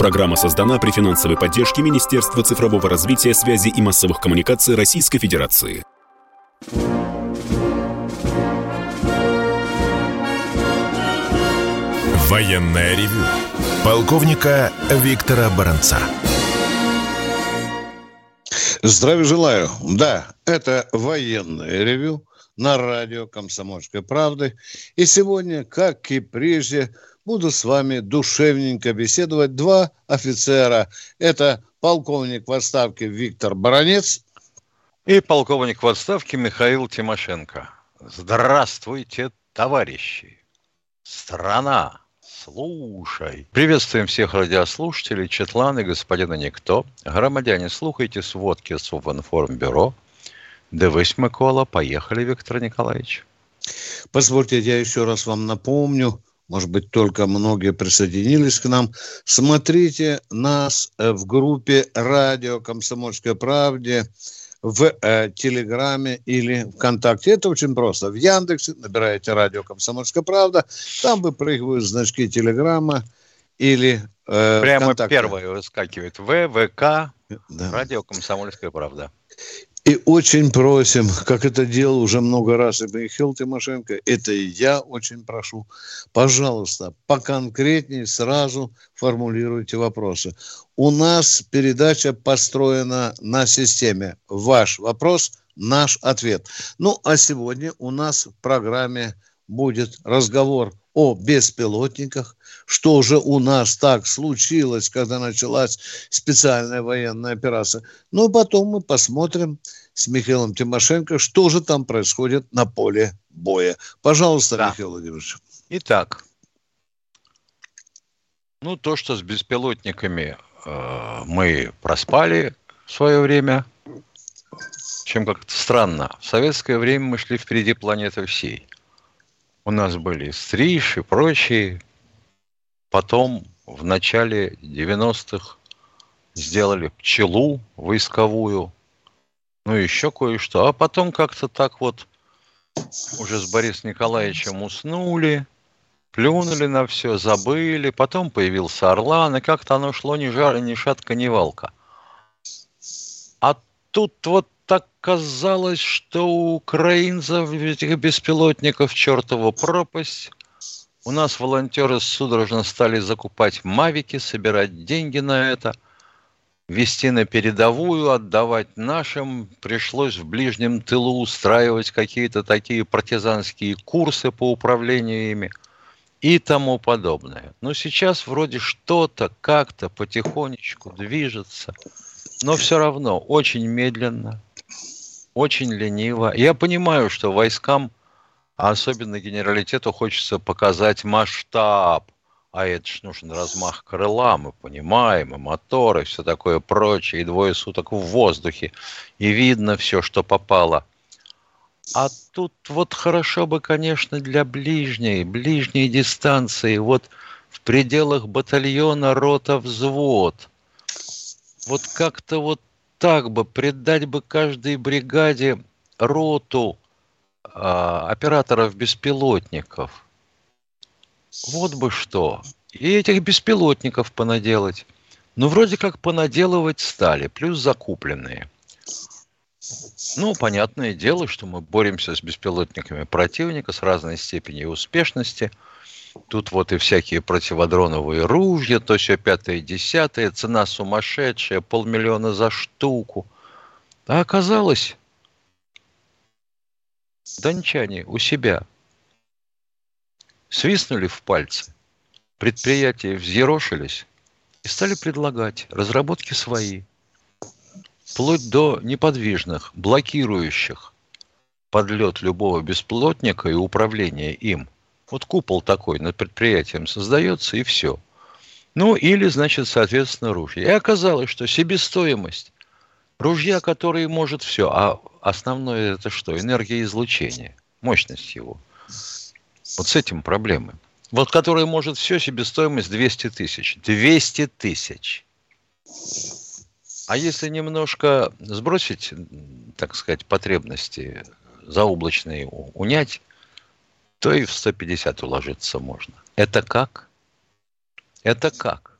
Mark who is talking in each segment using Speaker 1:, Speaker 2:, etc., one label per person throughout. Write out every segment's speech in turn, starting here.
Speaker 1: Программа создана при финансовой поддержке Министерства цифрового развития, связи и массовых коммуникаций Российской Федерации.
Speaker 2: Военная ревю. Полковника Виктора Баранца.
Speaker 3: Здравия желаю. Да, это военное ревю на радио «Комсомольской правды». И сегодня, как и прежде, буду с вами душевненько беседовать. Два офицера. Это полковник в отставке Виктор Баранец.
Speaker 4: И полковник в отставке Михаил Тимошенко. Здравствуйте, товарищи. Страна, слушай. Приветствуем всех радиослушателей, Четланы, господина Никто. Громадяне, слухайте сводки Совинформбюро. Дивись, Микола. Поехали, Виктор Николаевич.
Speaker 3: Позвольте, я еще раз вам напомню, может быть, только многие присоединились к нам. Смотрите нас э, в группе «Радио Комсомольской правде», в э, Телеграме или ВКонтакте. Это очень просто. В Яндексе набираете «Радио Комсомольская правда», там выпрыгивают значки Телеграма или
Speaker 4: э, Прямо ВКонтакте. первое выскакивает. ВВК, да. «Радио Комсомольская правда».
Speaker 3: И очень просим, как это делал уже много раз и Михаил Тимошенко, это и я очень прошу, пожалуйста, поконкретнее сразу формулируйте вопросы. У нас передача построена на системе «Ваш вопрос, наш ответ». Ну, а сегодня у нас в программе будет разговор о беспилотниках, что же у нас так случилось, когда началась специальная военная операция. Ну, а потом мы посмотрим с Михаилом Тимошенко, что же там происходит на поле боя. Пожалуйста, да. Михаил Владимирович.
Speaker 4: Итак, ну, то, что с беспилотниками э, мы проспали в свое время, чем как-то странно. В советское время мы шли впереди планеты всей. У нас были стриж и прочие. Потом в начале 90-х сделали пчелу войсковую, ну еще кое-что. А потом как-то так вот уже с Борисом Николаевичем уснули, плюнули на все, забыли. Потом появился Орлан, и как-то оно шло ни, жар, ни шатка, ни валка. А тут вот так казалось, что у украинцев этих беспилотников чертова пропасть. У нас волонтеры судорожно стали закупать мавики, собирать деньги на это, вести на передовую, отдавать нашим. Пришлось в ближнем тылу устраивать какие-то такие партизанские курсы по управлению ими и тому подобное. Но сейчас вроде что-то как-то потихонечку движется, но все равно очень медленно, очень лениво. Я понимаю, что войскам, а особенно генералитету, хочется показать масштаб. А это ж нужен размах крыла, мы понимаем, и моторы, все такое прочее, и двое суток в воздухе, и видно все, что попало. А тут вот хорошо бы, конечно, для ближней, ближней дистанции, вот в пределах батальона рота взвод. Вот как-то вот так бы, придать бы каждой бригаде роту а, операторов-беспилотников. Вот бы что. И этих беспилотников понаделать. Ну, вроде как понаделывать стали, плюс закупленные. Ну, понятное дело, что мы боремся с беспилотниками противника с разной степенью успешности – Тут вот и всякие противодроновые ружья, то все пятое, десятое, цена сумасшедшая, полмиллиона за штуку. А оказалось, дончане у себя свистнули в пальцы, предприятия взъерошились и стали предлагать разработки свои, вплоть до неподвижных, блокирующих подлет любого бесплотника и управление им – вот купол такой над предприятием создается, и все. Ну, или, значит, соответственно, ружье. И оказалось, что себестоимость ружья, который может все, а основное это что? Энергия излучения, мощность его. Вот с этим проблемы. Вот который может все, себестоимость 200 тысяч. 200 тысяч. А если немножко сбросить, так сказать, потребности заоблачные, унять, то и в 150 уложиться можно. Это как? Это как?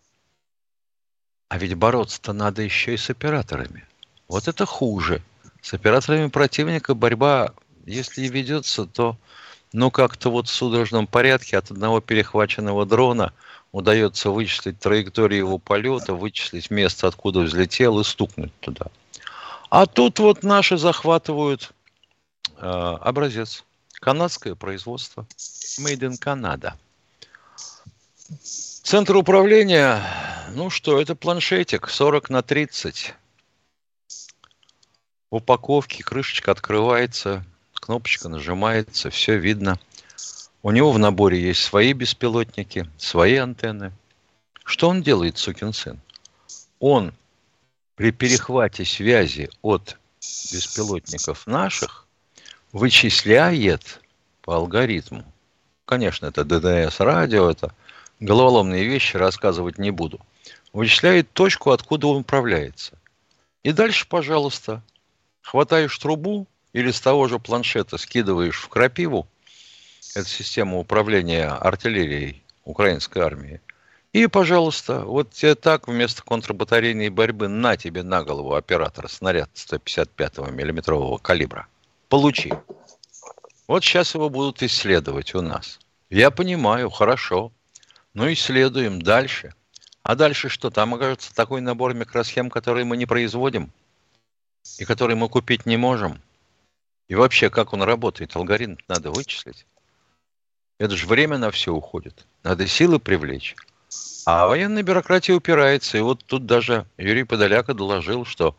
Speaker 4: А ведь бороться-то надо еще и с операторами. Вот это хуже. С операторами противника борьба, если и ведется, то ну как-то вот в судорожном порядке от одного перехваченного дрона удается вычислить траекторию его полета, вычислить место, откуда взлетел и стукнуть туда. А тут вот наши захватывают э, образец. Канадское производство. Made in Canada. Центр управления, ну что, это планшетик 40 на 30. В упаковке крышечка открывается, кнопочка нажимается, все видно. У него в наборе есть свои беспилотники, свои антенны. Что он делает, сукин сын? Он при перехвате связи от беспилотников наших вычисляет по алгоритму. Конечно, это ДДС, радио, это головоломные вещи рассказывать не буду. Вычисляет точку, откуда он управляется. И дальше, пожалуйста, хватаешь трубу или с того же планшета скидываешь в крапиву, это система управления артиллерией украинской армии, и, пожалуйста, вот тебе так вместо контрбатарейной борьбы на тебе на голову оператора снаряд 155 миллиметрового калибра. Получи. Вот сейчас его будут исследовать у нас. Я понимаю, хорошо. Ну, исследуем дальше. А дальше что? Там окажется такой набор микросхем, который мы не производим и который мы купить не можем. И вообще, как он работает, алгоритм надо вычислить. Это же время на все уходит. Надо силы привлечь. А военная бюрократия упирается. И вот тут даже Юрий Подоляка доложил, что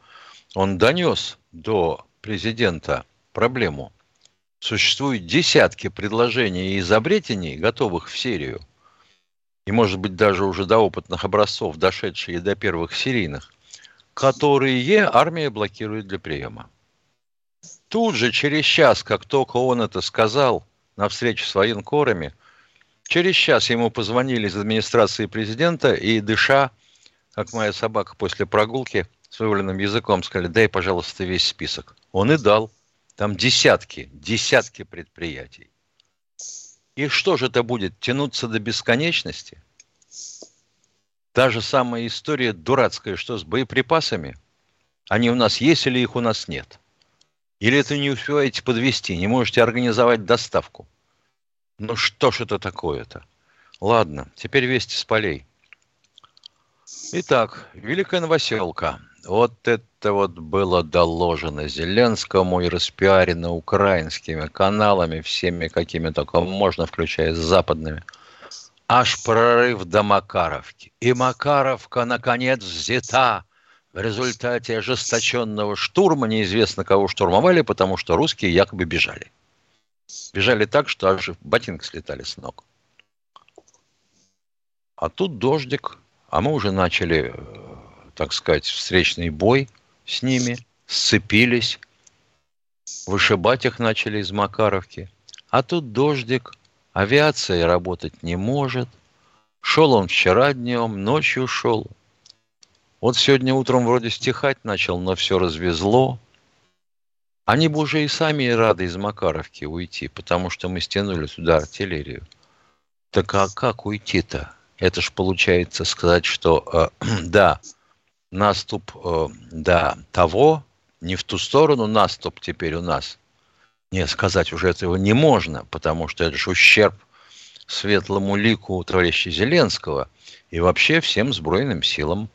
Speaker 4: он донес до президента проблему. Существуют десятки предложений и изобретений, готовых в серию, и, может быть, даже уже до опытных образцов, дошедшие до первых серийных, которые армия блокирует для приема. Тут же, через час, как только он это сказал на встрече с военкорами, через час ему позвонили из администрации президента и, дыша, как моя собака после прогулки, с вываленным языком сказали, дай, пожалуйста, весь список. Он и дал. Там десятки, десятки предприятий. И что же это будет? Тянуться до бесконечности? Та же самая история дурацкая, что с боеприпасами. Они у нас есть или их у нас нет? Или это не успеваете подвести, не можете организовать доставку? Ну что ж это такое-то? Ладно, теперь вести с полей. Итак, Великая Новоселка. Вот это вот было доложено Зеленскому и распиарено украинскими каналами, всеми какими только можно, включая западными. Аж прорыв до Макаровки. И Макаровка, наконец, взята в результате ожесточенного штурма. Неизвестно, кого штурмовали, потому что русские якобы бежали. Бежали так, что аж ботинки слетали с ног. А тут дождик, а мы уже начали э, так сказать, встречный бой с ними, сцепились, вышибать их начали из Макаровки. А тут дождик, авиация работать не может. Шел он вчера днем, ночью шел. Вот сегодня утром вроде стихать начал, но все развезло. Они бы уже и сами рады из Макаровки уйти, потому что мы стянули сюда артиллерию. Так а как уйти-то? Это ж получается сказать, что э, да, наступ э, до того, не в ту сторону наступ теперь у нас. Не, сказать уже этого не можно, потому что это же ущерб светлому лику товарища Зеленского и вообще всем сбройным силам.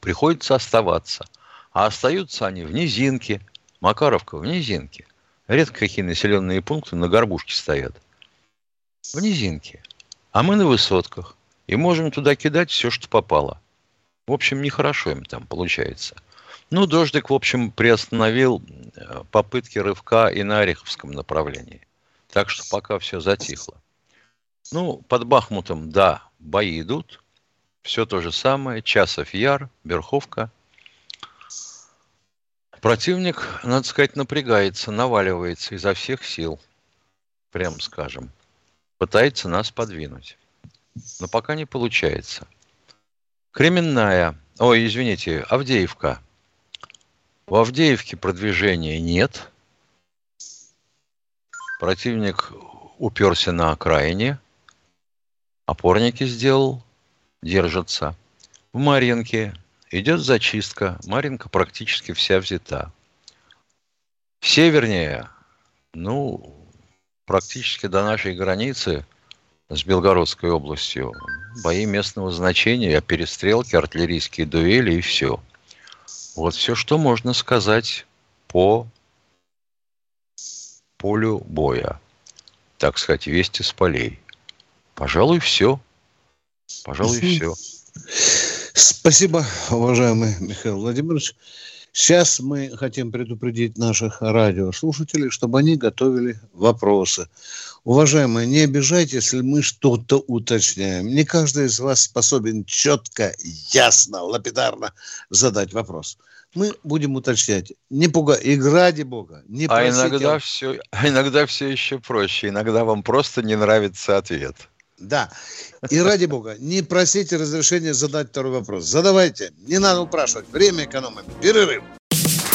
Speaker 4: Приходится оставаться. А остаются они в низинке. Макаровка в низинке. Редко какие населенные пункты на горбушке стоят. В низинке. А мы на высотках. И можем туда кидать все, что попало. В общем, нехорошо им там получается. Ну, дождик, в общем, приостановил э, попытки рывка и на Ореховском направлении. Так что пока все затихло. Ну, под Бахмутом, да, бои идут. Все то же самое. Часов Яр, Верховка. Противник, надо сказать, напрягается, наваливается изо всех сил. Прям скажем. Пытается нас подвинуть. Но пока не получается. Кременная, ой, извините, Авдеевка. В Авдеевке продвижения нет. Противник уперся на окраине. Опорники сделал, держатся. в Маринке идет зачистка. Маринка практически вся взята. Севернее, ну, практически до нашей границы с Белгородской областью бои местного значения, перестрелки, артиллерийские дуэли и все. Вот все, что можно сказать по полю боя. Так сказать, вести с полей. Пожалуй, все. Пожалуй, все.
Speaker 3: Спасибо, уважаемый Михаил Владимирович. Сейчас мы хотим предупредить наших радиослушателей, чтобы они готовили вопросы. Уважаемые, не обижайтесь, если мы что-то уточняем. Не каждый из вас способен четко, ясно, лапидарно задать вопрос. Мы будем уточнять. Не пугай, и ради бога, не
Speaker 4: а иногда все, а иногда все еще проще. Иногда вам просто не нравится ответ.
Speaker 3: Да. И ради бога, не просите разрешения задать второй вопрос. Задавайте. Не надо упрашивать. Время экономим. Перерыв.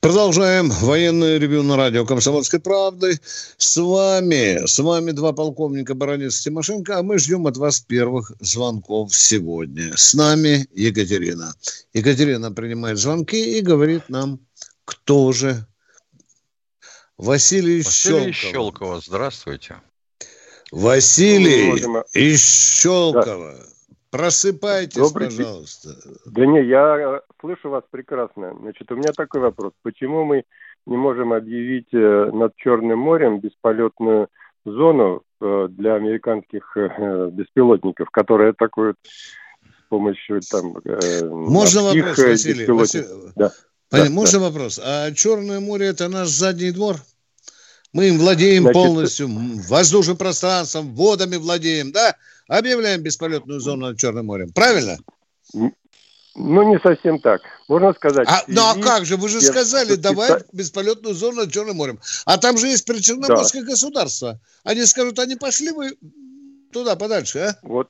Speaker 3: Продолжаем военное ревю на радио «Комсомольской правды». С вами, с вами два полковника Баранец Тимошенко, а мы ждем от вас первых звонков сегодня. С нами Екатерина. Екатерина принимает звонки и говорит нам, кто же. Василий, Василий Щелкова.
Speaker 4: Щелкова, здравствуйте.
Speaker 3: Василий из Щелкова. Да. Просыпайтесь, Добрый пожалуйста.
Speaker 5: Да не, я слышу вас прекрасно. Значит, у меня такой вопрос. Почему мы не можем объявить э, над Черным морем бесполетную зону э, для американских э, беспилотников, которые атакуют с помощью там...
Speaker 3: Можно вопрос, Василий? Василий... Да. Понятно, да, можно да. вопрос? А Черное море это наш задний двор? Мы им владеем Значит, полностью, воздушным пространством, водами владеем, да? Объявляем бесполетную зону над Черным морем. Правильно?
Speaker 5: Ну, не совсем так. Можно сказать.
Speaker 3: А, ну, а как же? Вы же сказали, давай бесполетную зону над Черным морем. А там же есть Причерноморское да. государство. Они скажут, они пошли вы туда подальше, а?
Speaker 5: Вот,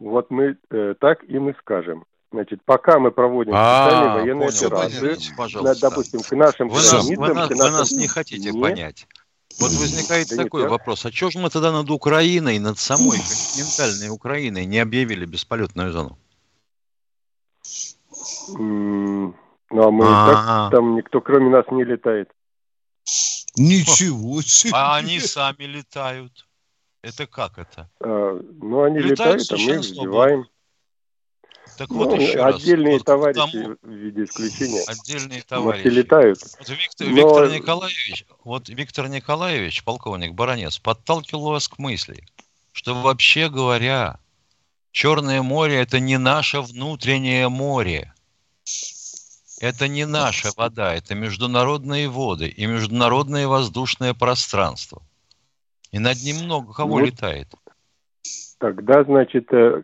Speaker 5: вот мы э, так и мы скажем. Значит, пока мы проводим а, специальные военные операции, допустим, к нашим
Speaker 4: вы границам... Нас, вы, нас, вы нас не хотите понять. Вот возникает да такой вопрос. А что же мы тогда над Украиной, над самой континентальной Украиной не объявили бесполетную зону?
Speaker 5: Ну, а мы так, там никто кроме нас не летает.
Speaker 3: Ничего себе!
Speaker 4: А они сами летают. Это как это?
Speaker 5: А, ну, они летают, летают а мы их сбиваем. Так вот ну, еще отдельные раз. товарищи вот в виде исключения.
Speaker 4: Отдельные товарищи.
Speaker 5: летают.
Speaker 4: Вот Виктор, Но... Виктор Николаевич, вот Виктор Николаевич, полковник Баранец, подталкивал вас к мысли, что вообще говоря, Черное море это не наше внутреннее море. Это не наша вода, это международные воды и международное воздушное пространство. И над ним много кого вот. летает
Speaker 5: тогда, значит, э,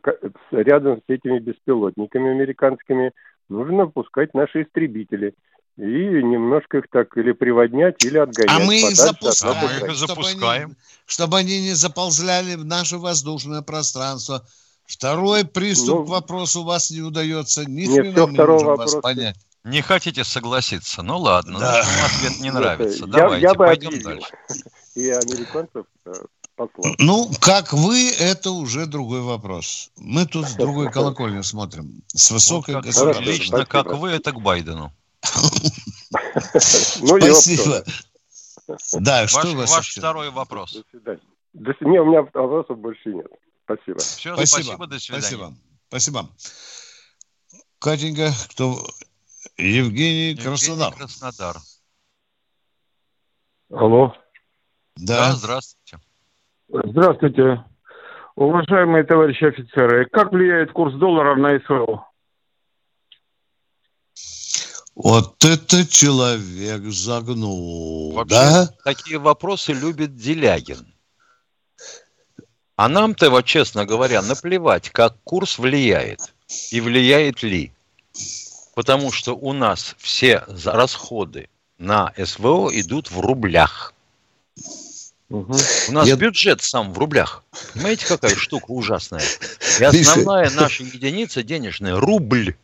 Speaker 5: рядом с этими беспилотниками американскими нужно пускать наши истребители. И немножко их так или приводнять, или отгонять.
Speaker 3: А мы их запускаем, а мы их запускаем. Чтобы, они, чтобы они не заползляли в наше воздушное пространство. Второй приступ ну, к вопросу у вас не удается. Ни нет,
Speaker 5: все, не можем вопроса... вас понять.
Speaker 4: Не хотите согласиться? Ну ладно, да. значит, ответ не нравится. Я, Давайте, я бы пойдем объявил. дальше.
Speaker 5: И американцев э,
Speaker 3: посла. Ну, как вы, это уже другой вопрос. Мы тут с другой колокольни смотрим. С высокой
Speaker 4: вот как, Лично как вы, это к Байдену.
Speaker 3: Ну, Спасибо. Да, что
Speaker 4: ваш, ваш второй вопрос. До
Speaker 5: свидания. У меня вопросов больше нет. Спасибо.
Speaker 3: Все, спасибо. спасибо, до свидания. Спасибо. Спасибо. Катенька, кто? Евгений, Евгений Краснодар.
Speaker 4: Краснодар.
Speaker 5: Алло.
Speaker 4: Да. да, здравствуйте.
Speaker 5: Здравствуйте. Уважаемые товарищи офицеры, как влияет курс доллара на СВО?
Speaker 3: Вот это человек загнул,
Speaker 4: Вообще, да? Такие вопросы любит Делягин. А нам-то, вот, честно говоря, наплевать, как курс влияет. и влияет ли? Потому что у нас все расходы на СВО идут в рублях. Угу. У нас Я... бюджет сам в рублях. Понимаете, какая штука ужасная? И основная наша единица денежная – рубль.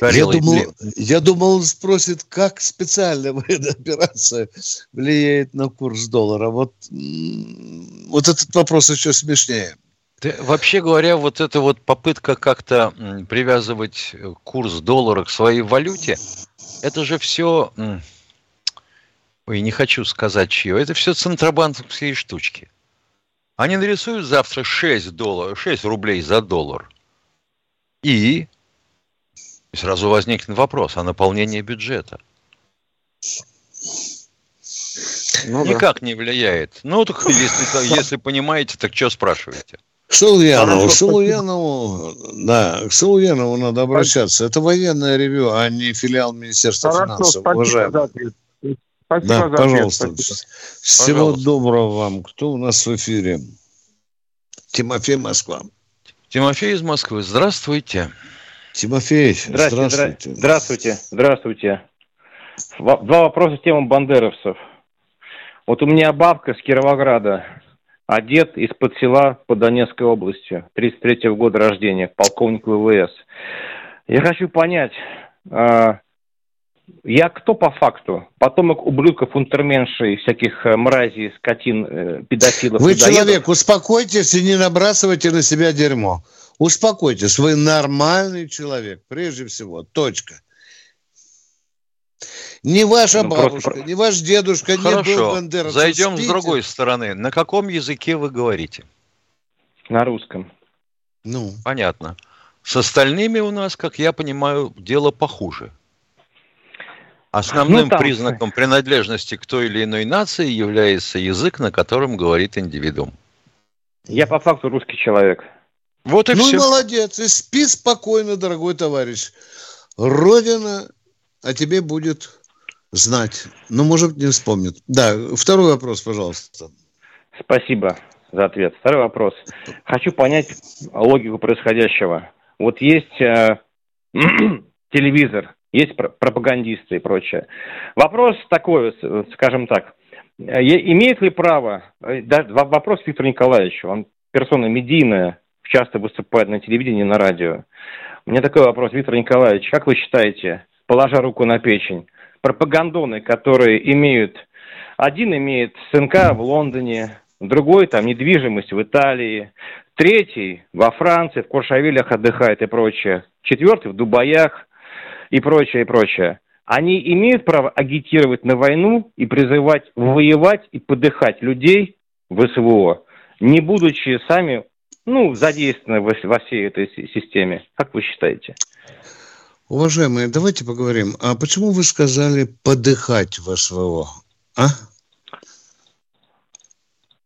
Speaker 3: Я думал, я думал, он спросит, как специальная военная операция влияет на курс доллара. Вот, вот этот вопрос еще смешнее.
Speaker 4: Ты, вообще говоря, вот эта вот попытка как-то привязывать курс доллара к своей валюте, это же все, ой, не хочу сказать чье, это все центробанковские штучки. Они нарисуют завтра 6, долларов, 6 рублей за доллар. И, сразу возникнет вопрос о наполнении бюджета. Ну, Никак да. не влияет. Ну, так если, если понимаете, так что спрашиваете?
Speaker 3: Шалуянову, Шалуянову, да, к Шалуянову надо обращаться. Это военное ревю, а не филиал Министерства Хорошо, финансов. Уважаемый. Спасибо да, за пожалуйста. Ответ, Всего пожалуйста. доброго вам. Кто у нас в эфире? Тимофей Москва.
Speaker 4: Тимофей из Москвы. Здравствуйте.
Speaker 3: Тимофей,
Speaker 6: здравствуйте. Здравствуйте. Здравствуйте. здравствуйте. Два вопроса тема бандеровцев. Вот у меня бабка с Кировограда а дед из-под села по Донецкой области, 33-го года рождения, полковник ВВС. Я хочу понять, э, я кто по факту? Потомок ублюдков, унтерменшей, всяких э, мразей, скотин, э, педофилов.
Speaker 3: Вы человек, успокойтесь и не набрасывайте на себя дерьмо. Успокойтесь, вы нормальный человек, прежде всего, точка. Ни ваша ну, бабушка, просто... ни ваш дедушка
Speaker 4: Хорошо. не был бандеровцем. Зайдем Спите. с другой стороны. На каком языке вы говорите?
Speaker 6: На русском.
Speaker 4: Ну. Понятно. С остальными у нас, как я понимаю, дело похуже. Основным ну, признаком принадлежности к той или иной нации является язык, на котором говорит индивидуум.
Speaker 6: Я по факту русский человек.
Speaker 3: Вот и ну все. Ну молодец, и спи спокойно, дорогой товарищ. Родина о тебе будет знать. Но, может, не вспомнит. Да, второй вопрос, пожалуйста.
Speaker 6: Спасибо за ответ. Второй вопрос. Хочу понять логику происходящего. Вот есть э, телевизор, есть пропагандисты и прочее. Вопрос такой, скажем так. Имеет ли право, э, да, вопрос Виктору Николаевичу, он персона медийная, часто выступает на телевидении, на радио. У меня такой вопрос, Виктор Николаевич, как вы считаете, положа руку на печень, пропагандоны, которые имеют... Один имеет СНК в Лондоне, другой там недвижимость в Италии, третий во Франции, в Куршавелях отдыхает и прочее, четвертый в Дубаях и прочее, и прочее. Они имеют право агитировать на войну и призывать воевать и подыхать людей в СВО, не будучи сами ну, задействованы во всей этой системе. Как вы считаете?
Speaker 3: Уважаемые, давайте поговорим. А почему вы сказали подыхать в СВО? А?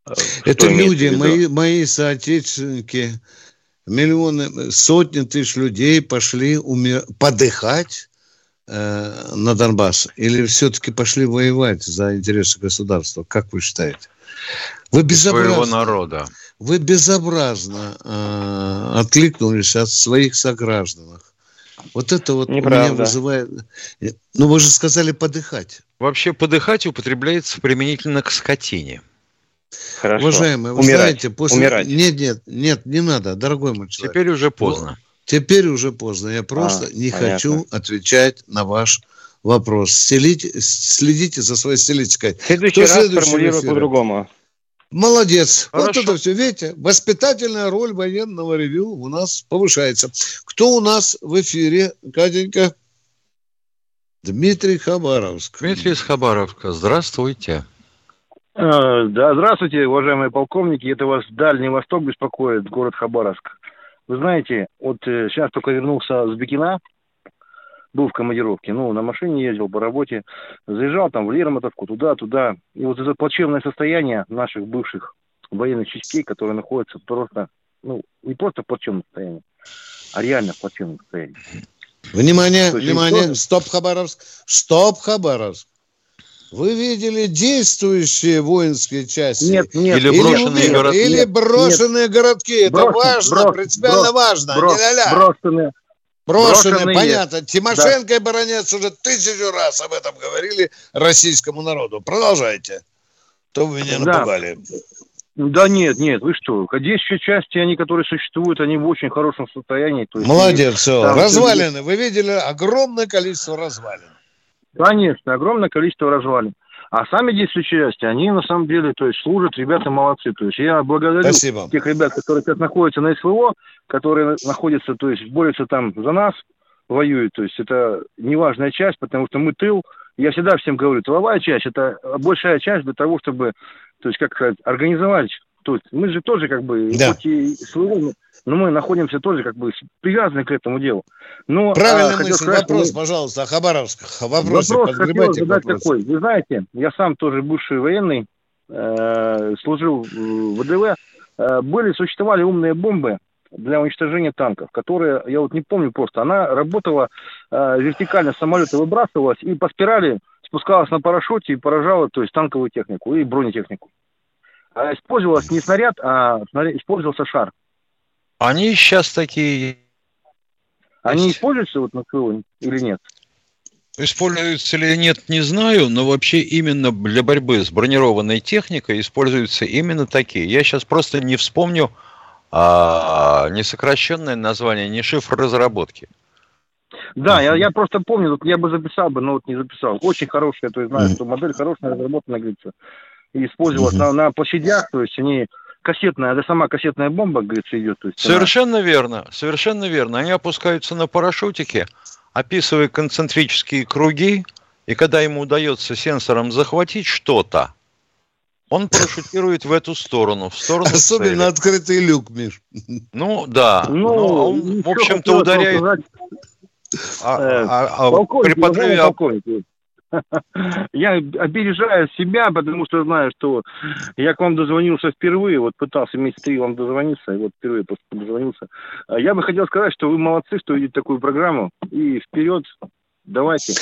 Speaker 3: Что Это люди, мои, мои соотечественники, миллионы, сотни тысяч людей пошли умер... подыхать э, на Донбасс или все-таки пошли воевать за интересы государства? Как вы считаете? Вы безобразно, своего народа. Вы безобразно э, откликнулись от своих сограждан. Вот это вот Неправда. меня вызывает... Ну, вы же сказали подыхать.
Speaker 4: Вообще подыхать употребляется применительно к скотине.
Speaker 3: Хорошо. Уважаемые, вы Умирать. знаете, после... Умирать. Нет, нет, нет, не надо, дорогой мой
Speaker 4: человек. Теперь уже поздно.
Speaker 3: Теперь уже поздно. Я просто а, не понятно. хочу отвечать на ваш вопрос. Стелите, следите за своей стилистикой.
Speaker 6: В следующий Кто раз формулирую по-другому.
Speaker 3: Молодец. Хорошо. Вот это все, видите, воспитательная роль военного ревю у нас повышается. Кто у нас в эфире, Катенька? Дмитрий Хабаровск.
Speaker 4: Дмитрий из Хабаровска, здравствуйте.
Speaker 7: А, да, здравствуйте, уважаемые полковники. Это вас Дальний Восток беспокоит, город Хабаровск. Вы знаете, вот э, сейчас только вернулся с Бекина, был в командировке, ну, на машине ездил по работе, заезжал там в Лермотовку, туда-туда. И вот это плачевное состояние наших бывших военных частей, которые находятся просто, ну, не просто в плачевном состоянии, а реально в плачевном состоянии.
Speaker 3: Внимание, внимание, стоп, Хабаровск, стоп, Хабаровск. Вы видели действующие воинские части?
Speaker 7: Нет, нет.
Speaker 4: Или брошенные
Speaker 3: или,
Speaker 4: городки?
Speaker 3: Или брошенные нет. городки. Это
Speaker 7: Брошен,
Speaker 3: важно,
Speaker 7: брос,
Speaker 3: принципиально
Speaker 7: брос,
Speaker 3: важно.
Speaker 7: Брос,
Speaker 3: не ля-ля.
Speaker 7: Брошенные.
Speaker 3: Брошенные,
Speaker 7: Брошенные
Speaker 3: понятно. Тимошенко да. и Баранец уже тысячу раз об этом говорили российскому народу. Продолжайте. То вы меня
Speaker 7: Да.
Speaker 3: напугали.
Speaker 7: Да нет, нет, вы что? Действующие части, они, которые существуют, они в очень хорошем состоянии. То есть
Speaker 3: Молодец, все. Развалины. Вы видели огромное количество развалин.
Speaker 7: Конечно, огромное количество развалин. А сами действующие части, они на самом деле, то есть служат, ребята молодцы. То есть я благодарю
Speaker 3: Спасибо.
Speaker 7: тех ребят, которые сейчас находятся на СВО, которые находятся, то есть борются там за нас, воюют. То есть это неважная часть, потому что мы тыл. Я всегда всем говорю, тыловая часть – это большая часть для того, чтобы, то есть как сказать, организовать. То есть мы же тоже как бы,
Speaker 3: Да.
Speaker 7: хоть и СВО, но мы находимся тоже как бы привязаны к этому делу. Но,
Speaker 3: Правильная
Speaker 7: а,
Speaker 3: мысль.
Speaker 7: сказать, что
Speaker 3: Вопрос,
Speaker 7: мы-
Speaker 3: пожалуйста, о Хабаровске. Вопросы,
Speaker 7: Вопрос хотел задать
Speaker 3: вопросу.
Speaker 7: такой. Вы знаете, я сам тоже бывший военный, э, служил в ВДВ. Э, были, существовали умные бомбы для уничтожения танков, которые, я вот не помню просто, она работала э, вертикально, с самолета выбрасывалась и по спирали спускалась на парашюте и поражала, то есть танковую технику и бронетехнику. А использовалась не снаряд, а снаряд- использовался шар.
Speaker 4: Они сейчас такие
Speaker 7: Они
Speaker 4: Есть.
Speaker 7: используются вот на СВО или нет?
Speaker 4: Используются ли нет, не знаю, но вообще именно для борьбы с бронированной техникой используются именно такие. Я сейчас просто не вспомню а, не сокращенное название, не шифр разработки.
Speaker 7: Да, я, я просто помню, вот я бы записал бы, но вот не записал. Очень хорошая, то есть знаю, что модель хорошая, разработана, говорится, и использовалась на, на площадях, то есть они кассетная, да сама кассетная бомба, говорится, идет. То есть она-
Speaker 4: Совершенно верно, совершенно верно. Они опускаются на парашютике, описывая концентрические круги, и когда ему удается сенсором захватить что-то, он парашютирует в эту сторону, в сторону
Speaker 3: Особенно
Speaker 4: цели.
Speaker 3: открытый люк, Миш.
Speaker 4: Ну да,
Speaker 7: Ну,
Speaker 4: но он,
Speaker 7: еще
Speaker 4: в общем-то, ударяет а-
Speaker 7: э,
Speaker 4: а- а
Speaker 7: полковник,
Speaker 4: при подрыве
Speaker 7: Я опережаю себя, потому что знаю, что я к вам дозвонился впервые, вот пытался месяца три вам дозвониться, и вот впервые просто дозвонился. А Я бы хотел сказать, что вы молодцы, что видите такую программу, и вперед, давайте.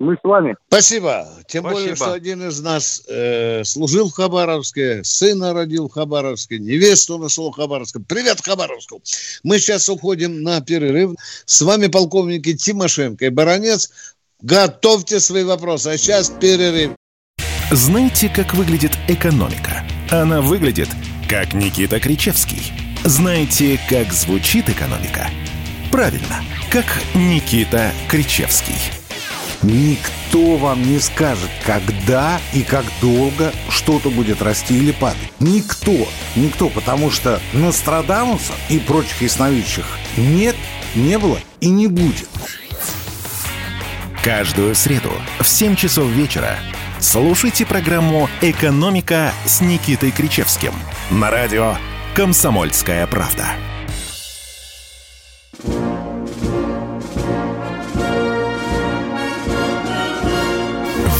Speaker 7: Мы с вами.
Speaker 3: Спасибо. Тем более,
Speaker 4: Спасибо.
Speaker 3: что один из нас э, служил в Хабаровске, сына родил в Хабаровске, невесту нашел в Хабаровске. Привет Хабаровску. Мы сейчас уходим на перерыв. С вами полковники Тимошенко и Баранец. Готовьте свои вопросы. А сейчас перерыв.
Speaker 2: Знаете, как выглядит экономика? Она выглядит, как Никита Кричевский. Знаете, как звучит экономика? Правильно, как Никита Кричевский.
Speaker 8: Никто вам не скажет, когда и как долго что-то будет расти или падать. Никто. Никто, потому что Нострадамуса и прочих ясновидящих нет, не было и не будет.
Speaker 2: Каждую среду в 7 часов вечера слушайте программу «Экономика» с Никитой Кричевским на радио «Комсомольская правда».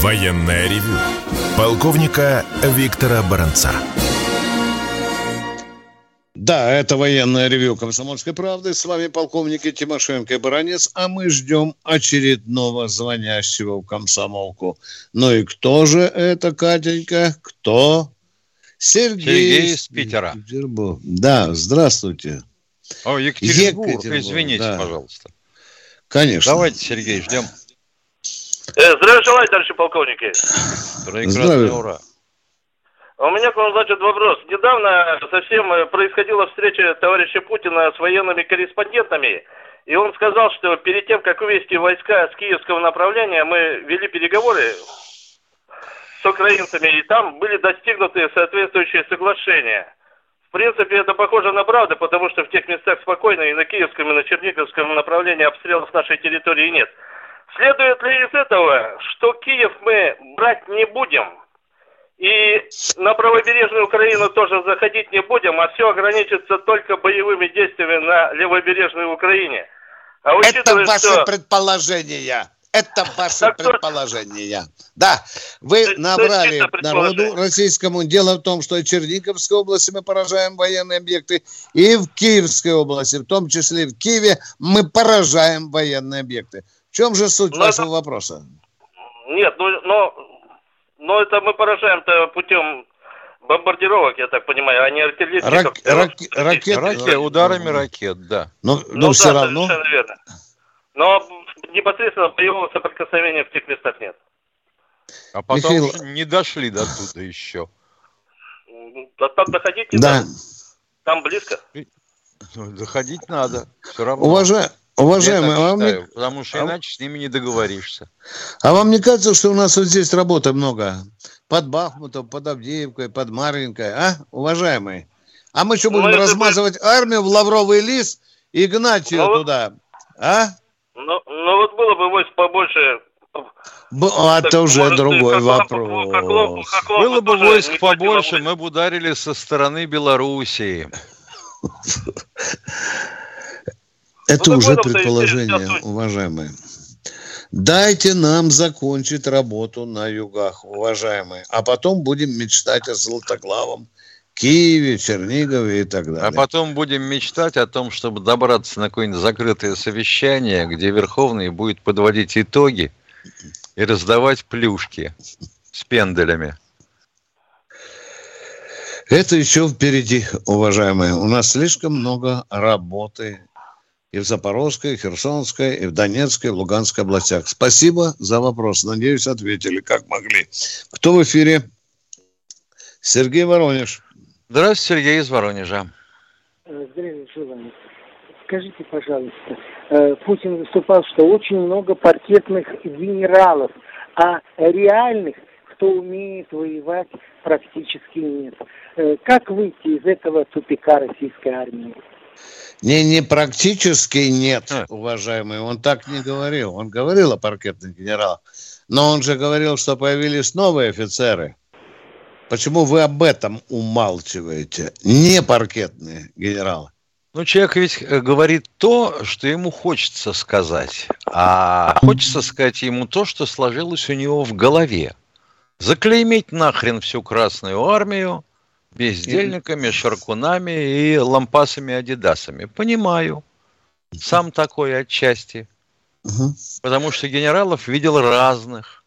Speaker 2: Военное ревю полковника Виктора Баранца.
Speaker 3: Да, это военное ревю «Комсомольской правды». С вами полковники Тимошенко и Баранец. А мы ждем очередного звонящего в комсомолку. Ну и кто же это, Катенька? Кто? Сергей,
Speaker 4: Сергей из Питера.
Speaker 3: Петербург. Да, здравствуйте.
Speaker 4: О, Екатеринбург,
Speaker 3: Екатеринбург,
Speaker 4: извините,
Speaker 3: да.
Speaker 4: пожалуйста.
Speaker 3: Конечно.
Speaker 4: Давайте, Сергей, ждем.
Speaker 9: Э, Здравия желаю, товарищи полковники.
Speaker 4: Прекрасно,
Speaker 3: Здравия.
Speaker 4: ура.
Speaker 9: А У меня к вам, значит, вопрос. Недавно совсем э, происходила встреча товарища Путина с военными корреспондентами, и он сказал, что перед тем, как вывести войска с киевского направления, мы вели переговоры с украинцами, и там были достигнуты соответствующие соглашения. В принципе, это похоже на правду, потому что в тех местах спокойно и на киевском, и на черниговском направлении обстрелов нашей территории нет. Следует ли из этого, что Киев мы брать не будем, и на правобережную Украину тоже заходить не будем, а все ограничится только боевыми действиями на левобережной Украине? А
Speaker 3: Это ваши
Speaker 9: что...
Speaker 3: предположения. Это
Speaker 9: то-
Speaker 3: предположения. Да, вы набрали народу
Speaker 9: предположение.
Speaker 3: российскому. Дело в том, что и в Черниговской области мы поражаем военные объекты, и в Киевской области, в том числе в Киеве, мы поражаем военные объекты. В чем же суть вашего
Speaker 9: это-
Speaker 3: вопроса?
Speaker 9: Нет, ну, но Но это мы поражаем-то путем бомбардировок, я так понимаю, а не артиллерийских.
Speaker 3: Рак- рак- ракет-
Speaker 4: Ракет, ударами ракет, да.
Speaker 3: Но,
Speaker 9: Ну,
Speaker 3: но
Speaker 9: да,
Speaker 3: все равно...
Speaker 9: совершенно верно. Но непосредственно боевого соприкосновения в тех местах нет.
Speaker 4: А потом
Speaker 3: Михаил-
Speaker 4: не дошли до туда еще.
Speaker 9: А там доходить не
Speaker 3: Да.
Speaker 9: надо. Там близко.
Speaker 4: Ну, Доходить надо. Все равно.
Speaker 3: Уважа- Уважаемые, а вам, не,
Speaker 4: потому что
Speaker 3: а-
Speaker 4: иначе с ними не договоришься.
Speaker 3: а вам не кажется, что у нас вот здесь работы много? Под Бахмутом, под Авдеевкой, под Маринкой, а, уважаемые? А мы что,
Speaker 9: Ну,
Speaker 3: будем
Speaker 9: это бы-
Speaker 3: размазывать армию в лавровый лист и гнать ее
Speaker 9: Ну, вот-
Speaker 3: туда? А?
Speaker 9: Ну, ну вот было бы войск побольше.
Speaker 3: Б- а
Speaker 9: Так,
Speaker 3: это уже
Speaker 9: может,
Speaker 3: другой
Speaker 9: как лапу- как
Speaker 3: вопрос.
Speaker 9: как лапу
Speaker 4: Было бы войск побольше,
Speaker 9: бы.
Speaker 4: мы бы ударили со стороны Белоруссии.
Speaker 3: Это
Speaker 9: Ну,
Speaker 3: уже предположение, уважаемые. Дайте нам закончить работу на югах, уважаемые, а потом будем мечтать о Золотоглавом, Киеве, Чернигове и так далее.
Speaker 4: А потом будем мечтать о том, чтобы добраться на какое-нибудь закрытое совещание, где Верховный будет подводить итоги и раздавать плюшки с пенделями.
Speaker 3: Это еще впереди, уважаемые. У нас слишком много работы и в Запорожской, и в Херсонской, и в Донецкой, и в Луганской областях. Спасибо за вопрос. Надеюсь, ответили как могли. Кто в эфире? Сергей Воронеж.
Speaker 4: Здравствуйте, Сергей из Воронежа.
Speaker 10: Здравия желаю. Скажите, пожалуйста, э, Путин выступал, что очень много паркетных генералов, а реальных, кто умеет воевать, практически нет. Э, Как выйти из этого тупика российской армии?
Speaker 3: Не, не практически нет,
Speaker 4: А.
Speaker 3: уважаемый. Он так не говорил. Он говорил о паркетных генералах. Но он же говорил, что появились новые офицеры. Почему вы об этом умалчиваете? Не паркетные генералы.
Speaker 4: Ну, человек ведь э, говорит то, что ему хочется сказать. А хочется сказать ему то, что сложилось у него в голове. Заклеймить нахрен всю Красную Армию бездельниками, шаркунами и лампасами-адидасами. Понимаю. Сам такой отчасти.
Speaker 3: Мгм.
Speaker 4: Потому что генералов видел разных.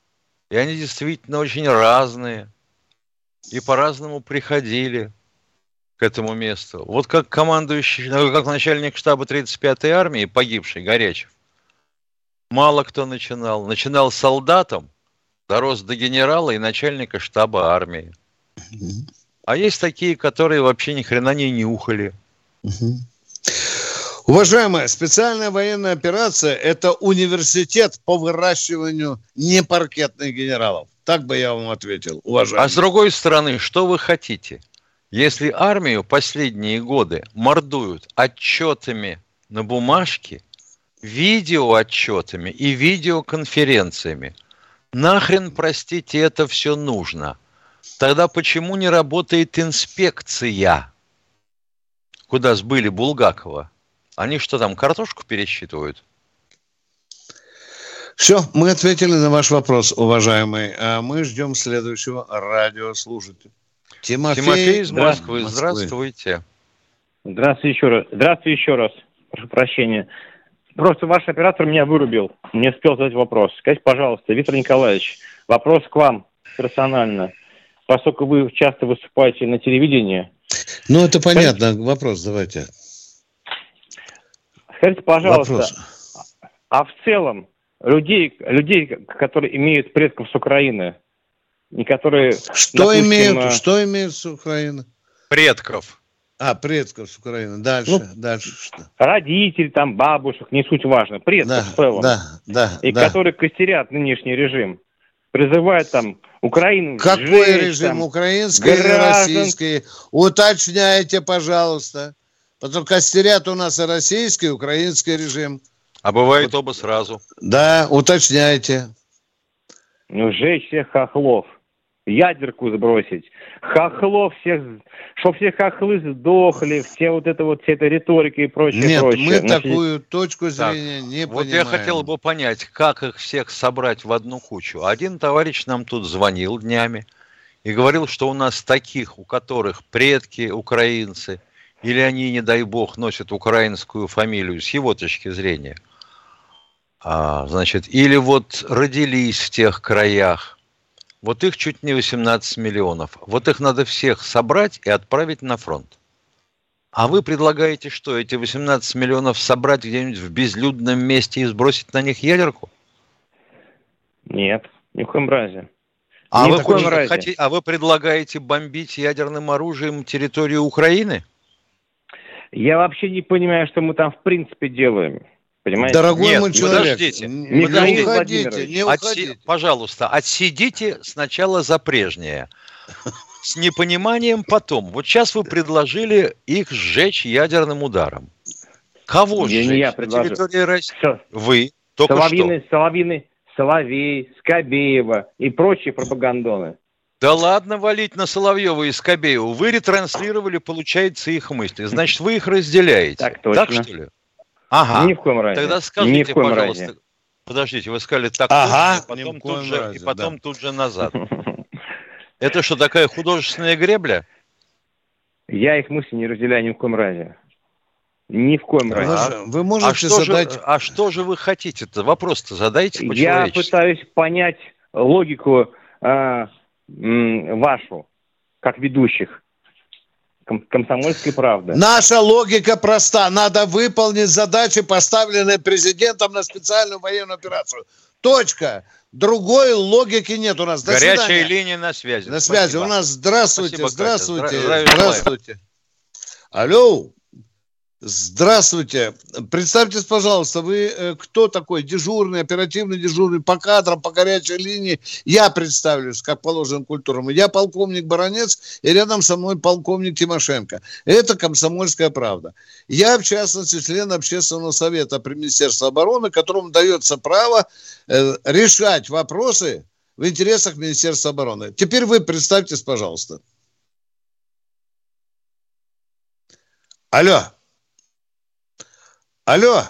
Speaker 4: И они действительно очень разные. И по-разному приходили к этому месту. Вот как командующий, ну, как начальник штаба 35-й армии, погибший Горячев, мало кто начинал. Начинал солдатом, дорос до генерала и начальника штаба армии. А есть такие, которые вообще ни хрена не нюхали.
Speaker 3: Мгм. Уважаемая, специальная военная операция – это университет по выращиванию непаркетных генералов. Так бы я вам ответил, уважаемый.
Speaker 4: А с другой стороны, что вы хотите? Если армию последние годы мордуют отчетами на бумажке, видеоотчетами и видеоконференциями, нахрен, простите, это все нужно? Тогда почему не работает инспекция? Куда сбыли Булгакова? Они что там, картошку пересчитывают?
Speaker 3: Все, мы ответили на ваш вопрос, уважаемый. А мы ждем следующего радиослушателя. Тимофей,
Speaker 4: Тимофей из
Speaker 3: да,
Speaker 4: Москвы,
Speaker 3: Москвы.
Speaker 4: здравствуйте.
Speaker 6: Здравствуйте еще раз. Здравствуйте еще раз. Прошу прощения. Просто ваш оператор меня вырубил. Не успел задать вопрос. Скажите, пожалуйста, Виктор Николаевич, вопрос к вам персонально. Поскольку вы часто выступаете на телевидении,
Speaker 3: Ну, это понятно. Вопрос давайте.
Speaker 6: скажите, пожалуйста,
Speaker 3: Вопрос.
Speaker 6: а в целом людей, людей, которые имеют предков с Украины, и которые,
Speaker 3: Что
Speaker 6: допустим,
Speaker 3: имеют,
Speaker 6: э,
Speaker 3: что имеют с Украины?
Speaker 4: Предков.
Speaker 3: А, предков с Украины. Дальше,
Speaker 6: Ну,
Speaker 3: дальше что?
Speaker 6: родители, там, бабушек, не суть важно, предков
Speaker 3: Да,
Speaker 6: в целом,
Speaker 3: да, да,
Speaker 6: и
Speaker 3: да.
Speaker 6: которые костерят нынешний режим, призывают там Украину
Speaker 3: Какой
Speaker 6: сжечь,
Speaker 3: режим?
Speaker 6: там,
Speaker 3: Украинский или
Speaker 6: граждан-
Speaker 3: российский? Уточняйте, пожалуйста. Потому что костерят у нас и российский, и украинский режим.
Speaker 4: А бывает оба сразу.
Speaker 3: Да, уточняйте.
Speaker 6: Ну, сжечь всех хохлов, ядерку сбросить, хохлов всех, чтобы все хохлы сдохли, все вот это вот, вся эта риторика и прочее,
Speaker 3: Нет,
Speaker 6: прочее.
Speaker 3: мы
Speaker 6: Значит,
Speaker 3: такую точку
Speaker 4: Так,
Speaker 3: зрения не
Speaker 4: Вот
Speaker 3: понимаем.
Speaker 4: я хотел бы понять, как их всех собрать в одну кучу. Один товарищ нам тут звонил днями и говорил, что у нас таких, у которых предки украинцы, или они, не дай бог, носят украинскую фамилию, с его точки зрения, а, значит, или вот родились в тех краях, Вот их чуть не 18 миллионов. Вот их надо всех собрать и отправить на фронт. А вы предлагаете что, эти 18 миллионов собрать где-нибудь в безлюдном месте и сбросить на них ядерку?
Speaker 6: Нет, ни в коем разе.
Speaker 4: А
Speaker 6: Ни
Speaker 4: вы,
Speaker 6: коем
Speaker 4: хотите-
Speaker 6: разе.
Speaker 4: хоти- а вы предлагаете бомбить ядерным оружием территорию Украины?
Speaker 6: Я вообще не понимаю, что мы там в принципе делаем. Понимаете?
Speaker 3: Дорогой
Speaker 4: Нет,
Speaker 3: мой человек,
Speaker 4: подождите.
Speaker 3: не уходите, не
Speaker 4: Отси-
Speaker 3: уходите.
Speaker 4: Пожалуйста, отсидите сначала за прежнее. С непониманием потом. Вот сейчас вы предложили их сжечь ядерным ударом. Кого
Speaker 6: Я не
Speaker 4: сжечь?
Speaker 6: я
Speaker 4: На
Speaker 6: предложил.
Speaker 4: территории России?
Speaker 6: Всё.
Speaker 4: Вы. Только
Speaker 6: Соловьиный, Соловьиный, Соловей, Скобеева и прочие пропагандоны.
Speaker 4: Да ладно валить на Соловьева и Скобеева. Вы ретранслировали, получается, их мысли. Значит, вы их разделяете.
Speaker 6: Так точно.
Speaker 4: Так что ли? Ага.
Speaker 6: Ни в коем разе.
Speaker 4: Тогда
Speaker 6: Ни
Speaker 4: скажите,
Speaker 6: в коем
Speaker 4: пожалуйста.
Speaker 6: разе.
Speaker 4: Подождите, вы сказали так
Speaker 3: Ага,
Speaker 4: и
Speaker 3: ни
Speaker 4: потом, тут же,
Speaker 3: разе,
Speaker 4: и потом
Speaker 3: да.
Speaker 4: тут же назад. Это что, такая художественная гребля?
Speaker 6: Я их мысли не разделяю ни в коем разе. Ни в коем
Speaker 3: Вы,
Speaker 6: разе.
Speaker 3: вы
Speaker 4: А
Speaker 3: можете
Speaker 4: что,
Speaker 3: задать...
Speaker 4: же, а что же вы хотите-то? Вопрос-то задайте
Speaker 6: Я
Speaker 4: по-человечески.
Speaker 6: пытаюсь понять логику а, м, вашу, как ведущих комсомольской правды.
Speaker 3: Наша логика проста. Надо выполнить задачи, поставленные президентом на специальную военную операцию. Точка. Другой логики нет у нас. До
Speaker 4: Горячая
Speaker 3: свидания.
Speaker 4: линия на связи.
Speaker 3: На связи.
Speaker 4: Спасибо.
Speaker 3: У нас здравствуйте,
Speaker 4: Спасибо, Катя.
Speaker 3: здравствуйте,
Speaker 4: Здра- здравия
Speaker 3: здравствуйте. Алло. Здравствуйте. Представьтесь, пожалуйста, вы э, кто такой? Дежурный, оперативный дежурный по кадрам, по горячей линии. Я представлюсь, как положено культурам. Я полковник Баранец, и рядом со мной полковник Тимошенко. Это комсомольская правда. Я, в частности, член общественного совета при Министерстве обороны, которому дается право э, решать вопросы в интересах Министерства обороны. Теперь вы представьтесь, пожалуйста. Алло. Алло.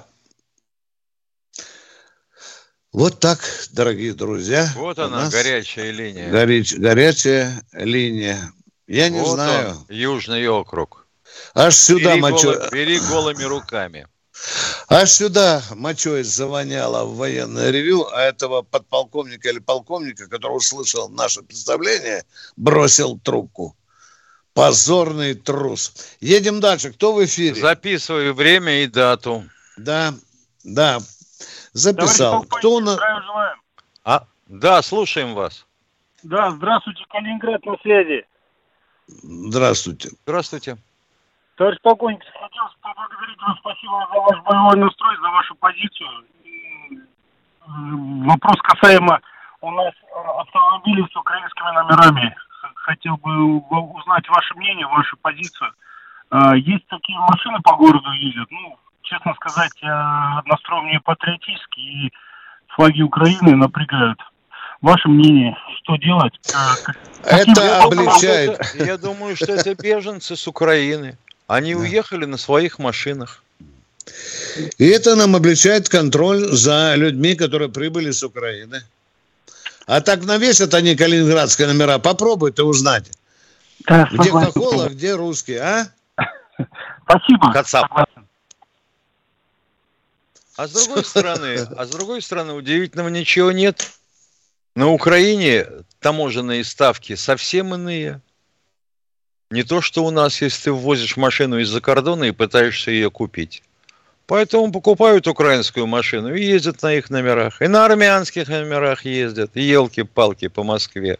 Speaker 3: Вот так, дорогие друзья.
Speaker 4: Вот она, горячая линия.
Speaker 3: горяч- горячая линия. Я не
Speaker 4: Вот
Speaker 3: знаю.
Speaker 4: он, Южный округ.
Speaker 3: Аж сюда
Speaker 4: бери,
Speaker 3: мочой,
Speaker 4: голо- бери голыми руками.
Speaker 3: аж сюда мочой завоняло в военное ревю, а этого подполковника или полковника, который услышал наше представление, бросил трубку. Позорный трус. Едем дальше. Кто в эфире?
Speaker 4: Записываю время и дату.
Speaker 3: Да, да. Записал. Кто на...
Speaker 11: Здравия желаем.
Speaker 4: А, да, слушаем вас.
Speaker 11: Да, здравствуйте, Калининград на связи.
Speaker 3: Здравствуйте.
Speaker 4: Здравствуйте.
Speaker 11: Товарищ полковник, хотел поблагодарить вас, спасибо за ваш боевой настрой, за вашу позицию. Вопрос касаемо у нас э, автомобилей с украинскими номерами. Хотел бы узнать ваше мнение, вашу позицию. А, Есть такие машины по городу ездят, ну, честно сказать, э, настрой мне патриотический, и флаги Украины напрягают. Ваше мнение, что делать? Э, как-
Speaker 3: Это.
Speaker 4: Это- я думаю, что это беженцы с Украины. Они уехали на своих машинах.
Speaker 3: И это нам облегчает контроль за людьми, которые прибыли с Украины. А так навесят они калининградские номера. Попробуй ты узнать.
Speaker 11: Да,
Speaker 3: Где. Кокола, где русские, а?
Speaker 11: Спасибо.
Speaker 4: Кацап. А с другой стороны, а с другой стороны, удивительного ничего нет. На Украине таможенные ставки совсем иные. Не то, что у нас, если ты ввозишь машину из-за кордона и пытаешься ее купить. Поэтому покупают украинскую машину и ездят на их номерах. И на армянских номерах ездят. И елки-палки по Москве.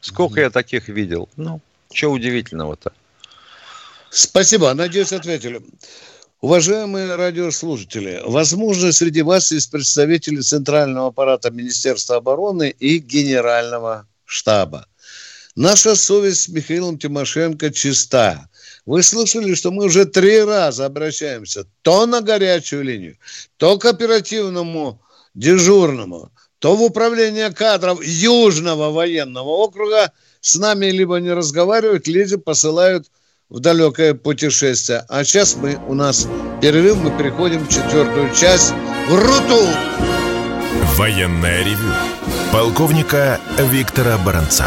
Speaker 4: Сколько я таких видел. Ну, что удивительного-то?
Speaker 3: Спасибо. Надеюсь, ответили. Уважаемые радиослушатели, возможно, среди вас есть представители Центрального аппарата Министерства обороны и Генерального штаба. Наша совесть с Михаилом Тимошенко чиста. Вы слышали, что мы уже три раза обращаемся то на горячую линию, то к оперативному дежурному, то в управление кадров Южного военного округа с нами либо не разговаривают, либо посылают в далекое путешествие. А сейчас мы у нас перерыв, мы переходим в четвертую часть в Руту.
Speaker 2: Военное ревю полковника Виктора Баранца.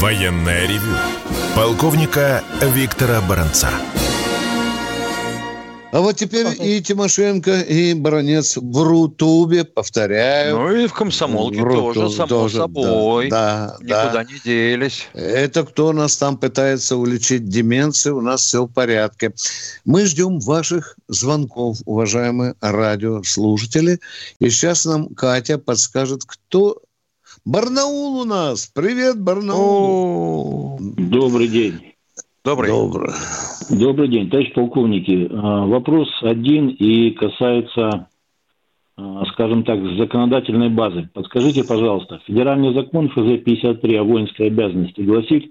Speaker 2: Военное ревю полковника Виктора Баранца.
Speaker 3: А вот теперь и Тимошенко, и Баранец в Рутубе, повторяю.
Speaker 4: Ну и в комсомолке
Speaker 3: в
Speaker 4: тоже, само
Speaker 3: тоже,
Speaker 4: собой.
Speaker 3: Да, да,
Speaker 4: Никуда
Speaker 3: да.
Speaker 4: не делись.
Speaker 3: Это кто нас там пытается уличить деменцию, у нас все в порядке. Мы ждем ваших звонков, уважаемые радиослушатели. И сейчас нам Катя подскажет, кто... Барнаул у нас! Привет, Барнаул!
Speaker 12: Добрый день.
Speaker 4: Добрый.
Speaker 3: Добрый.
Speaker 12: Добрый день, товарищ полковники. А, Вопрос один и касается, а, скажем так, законодательной базы. Подскажите, пожалуйста, федеральный закон ФЗ-53 о воинской обязанности гласит,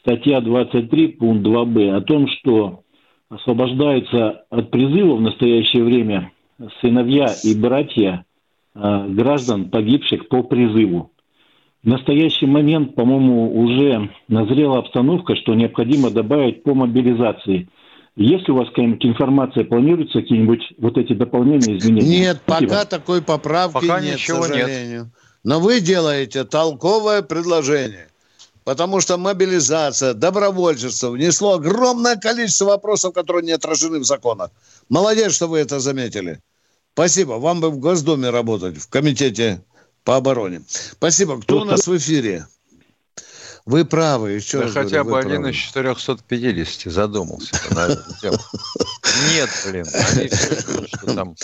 Speaker 12: статья 23, пункт 2б, о том, что освобождаются от призыва в настоящее время сыновья и братья граждан, погибших по призыву. В настоящий момент, по-моему, уже назрела обстановка, что необходимо добавить по мобилизации. Есть ли у вас какая-нибудь информация, планируются какие-нибудь вот эти дополнения, изменения?
Speaker 3: Нет,
Speaker 12: Спасибо.
Speaker 3: пока такой поправки
Speaker 4: Пока
Speaker 3: нет,
Speaker 4: ничего
Speaker 3: к
Speaker 4: нет.
Speaker 3: сожалению. Но вы делаете толковое предложение. Потому что мобилизация, добровольчество внесло огромное количество вопросов, которые не отражены в законах. Молодец, что вы это заметили. Спасибо. Вам бы в Госдуме работать, в комитете по обороне. Спасибо. Кто у нас в эфире? Вы правы, еще
Speaker 4: Да
Speaker 3: раз
Speaker 4: хотя
Speaker 3: говорю,
Speaker 4: бы один
Speaker 3: правы.
Speaker 4: из 450 задумался на эту тему. Нет, блин, они все ждут, что там...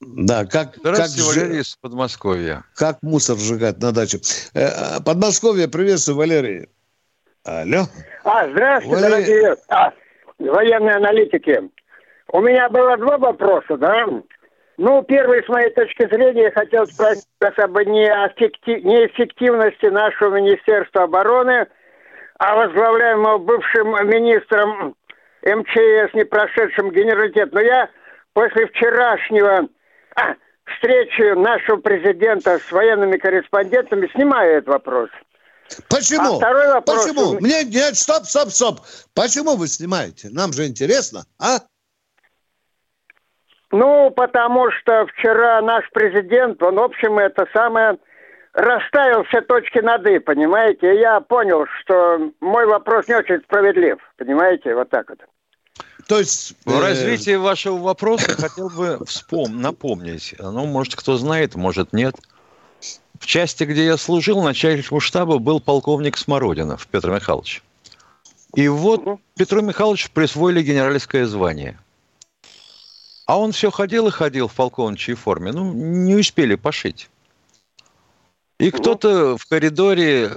Speaker 3: Да, как, как,
Speaker 4: Валерий из Подмосковья.
Speaker 3: как мусор сжигать на даче. Э, Подмосковье, приветствую, Валерий. Алло.
Speaker 13: А, здравствуйте,
Speaker 3: Валерий-
Speaker 13: дорогие а, военные аналитики. У меня было два вопроса, да? Ну, первый, с моей точки зрения, я хотел спросить как бы не о фикти- неэффективности нашего Министерства обороны, а возглавляемого бывшим министром МЧС, не прошедшим генералитет. Но я после вчерашнего а, встречи нашего президента с военными корреспондентами снимаю этот вопрос.
Speaker 3: Почему?
Speaker 13: А второй вопрос.
Speaker 3: Почему? Мне нет, стоп, стоп, стоп. Почему вы снимаете? Нам же интересно, а?
Speaker 13: Ну, потому что вчера наш президент, он, в общем, это самое, расставил все точки над «и», понимаете? И я понял, что мой вопрос не очень справедлив, понимаете? Вот так вот.
Speaker 3: То есть...
Speaker 4: В
Speaker 3: э,
Speaker 4: развитии вашего вопроса хотел бы вспом... напомнить. Ну, может, кто знает, может, нет. В части, где я служил, начальником штаба был полковник Смородинов Петр Михайлович. И вот Петру Михайловичу присвоили генеральское звание. А он все ходил и ходил в полковничьей форме. Ну, не успели пошить. И кто-то в коридоре,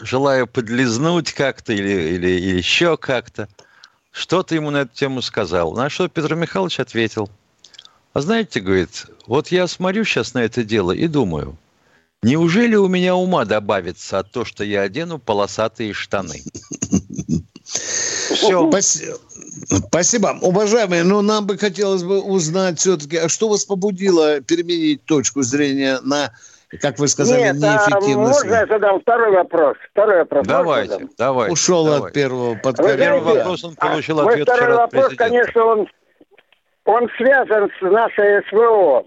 Speaker 4: желая подлизнуть как-то или, или, или еще как-то, что-то ему на эту тему сказал. На что Петр Михайлович ответил. А знаете, говорит, вот я смотрю сейчас на это дело и думаю, неужели у меня ума добавится от того, что я одену полосатые штаны?
Speaker 3: Все. Спасибо. Уважаемые, ну нам бы хотелось бы узнать все-таки, а что вас побудило переменить точку зрения на, как вы сказали,
Speaker 13: Нет, а
Speaker 3: неэффективность?
Speaker 13: можно я задам второй вопрос? Второй вопрос.
Speaker 4: Давайте,
Speaker 13: задам?
Speaker 4: давайте.
Speaker 3: Ушел
Speaker 4: давайте.
Speaker 3: от первого под
Speaker 13: Вы знаете,
Speaker 4: вопрос он получил
Speaker 13: а,
Speaker 4: ответ
Speaker 13: второй
Speaker 4: вчера от
Speaker 13: вопрос,
Speaker 4: президента.
Speaker 13: конечно, он, он связан с нашей СВО.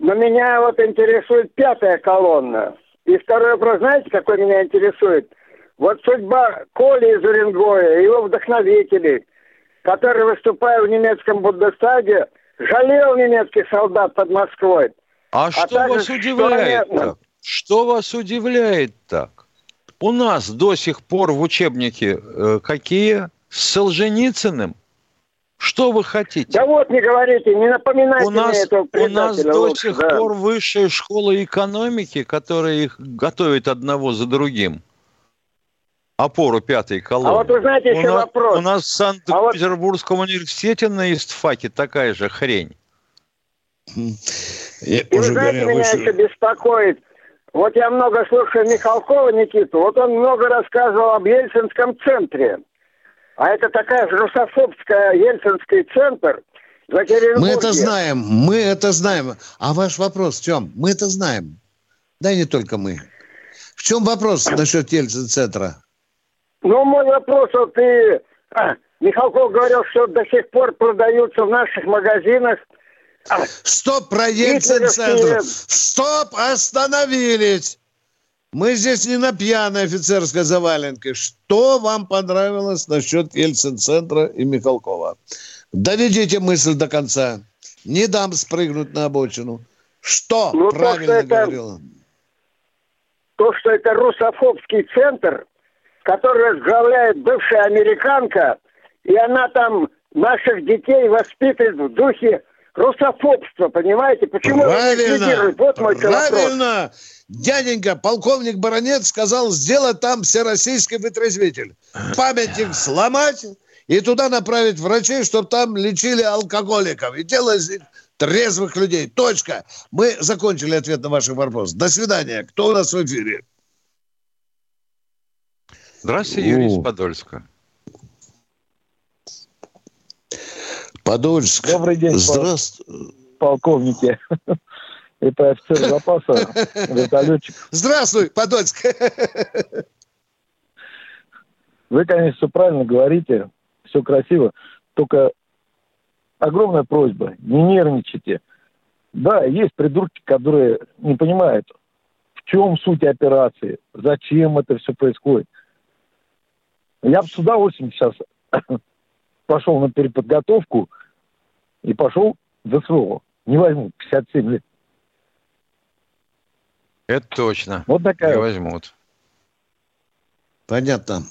Speaker 13: Но меня вот интересует пятая колонна. И второй вопрос, знаете, какой меня интересует? Вот судьба Коли из Уренгоя, его вдохновителей, который, выступая в немецком Бундестаге, жалел немецких солдат под Москвой.
Speaker 4: А что
Speaker 13: также,
Speaker 4: вас
Speaker 13: что
Speaker 4: удивляет так? Что вас удивляет так? У нас до сих пор в учебнике э, какие? С Солженицыным? Что вы хотите?
Speaker 13: Да вот, не говорите, не напоминайте
Speaker 4: у
Speaker 13: мне
Speaker 4: нас,
Speaker 13: этого
Speaker 4: у нас
Speaker 13: предателя
Speaker 4: до
Speaker 13: лучше,
Speaker 4: сих
Speaker 13: да.
Speaker 4: пор высшая школа экономики, которая их готовит одного за другим. Опору пятой колонны.
Speaker 13: А вот вы знаете
Speaker 4: у
Speaker 13: еще
Speaker 4: нас,
Speaker 13: вопрос.
Speaker 4: У нас в
Speaker 13: А вот-
Speaker 4: Санкт-Петербургском университете на ИСТФАКе такая же хрень.
Speaker 3: Я
Speaker 13: И вы
Speaker 3: уже
Speaker 13: знаете,
Speaker 3: говорю,
Speaker 13: меня
Speaker 3: вы-
Speaker 13: еще беспокоит. Вот я много слушаю Михалкова Никиту. Вот он много рассказывал об Ельцинском центре. А это такая же русофобская Ельцинский центр.
Speaker 3: Мы это знаем, мы это знаем. А ваш вопрос в чем? Мы это знаем. Да и не только мы. В чем вопрос насчет Ельцин-центра?
Speaker 13: Ну, мой вопрос, вот ты, а, Михалков говорил, что до сих пор продаются в наших магазинах
Speaker 3: а, Стоп, про Ельцин-центр. Стоп, остановились. Мы здесь не на пьяной офицерской заваленке. Что вам понравилось насчет Ельцин-центра и Михалкова? Доведите мысль до конца. Не дам спрыгнуть на обочину. Что ну, правильно то, что говорила? Это,
Speaker 13: то, что это русофобский центр, который возглавляет бывшая американка, и она там наших детей воспитывает в духе русофобства, понимаете? Почему
Speaker 3: Правильно. Вот мой Правильно. Вопрос. Дяденька, полковник Баронец сказал сделать там всероссийский вытрезвитель. Памятник сломать и туда направить врачей, чтобы там лечили алкоголиков и делать трезвых людей. Точка. Мы закончили ответ на ваш вопрос. До свидания. Кто у нас в эфире?
Speaker 4: Здравствуйте, Юрий из Подольска.
Speaker 3: Подольск.
Speaker 14: Добрый день,
Speaker 3: Здравствуйте.
Speaker 14: полковники. Это офицер запаса, вертолетчик.
Speaker 3: Здравствуй, Подольск.
Speaker 14: Вы, конечно, все правильно говорите, все красиво, только огромная просьба, не нервничайте. Да, есть придурки, которые не понимают, в чем суть операции, зачем это все происходит. Я бы с удовольствием сейчас пошел на переподготовку и пошел в СВО. Не возьму 57 лет.
Speaker 4: Это точно.
Speaker 14: Вот такая.
Speaker 4: Не возьмут.
Speaker 3: Понятно.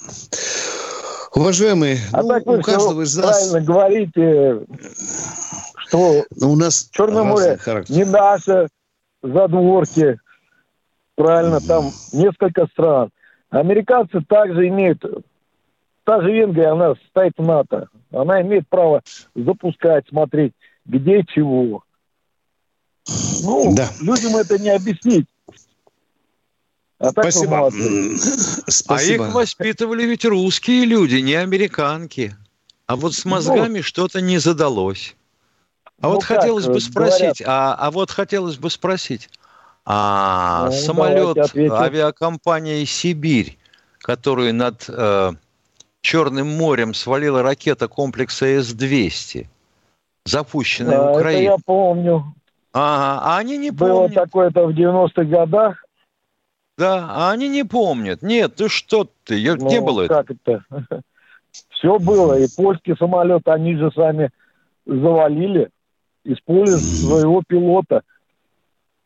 Speaker 3: Уважаемые,
Speaker 14: а ну, так вы у каждого из нас... правильно говорите, что
Speaker 3: Но ну, у нас
Speaker 14: Черное море характер. не наше, задворки. Правильно, там несколько стран. Американцы также имеют Та же Венгрия, она стоит в НАТО. Она имеет право запускать, смотреть, где чего. Ну, да. людям это не объяснить.
Speaker 3: А так Спасибо.
Speaker 4: Спасибо. А их воспитывали ведь русские люди, не американки. А вот с мозгами ну, что-то не задалось. А ну вот как, хотелось бы спросить, а, а вот хотелось бы спросить, а ну, самолет авиакомпании «Сибирь», который над э, Черным морем свалила ракета комплекса С-200, запущенная да, Украиной.
Speaker 14: Это я помню.
Speaker 4: Ага, а они не
Speaker 14: Было
Speaker 4: помнят.
Speaker 14: Было такое-то в 90-х годах.
Speaker 4: Да, а они не помнят. Нет, ты что ты, я, ну, не было
Speaker 14: как это? Все было, и польский самолет они же сами завалили, используя своего пилота –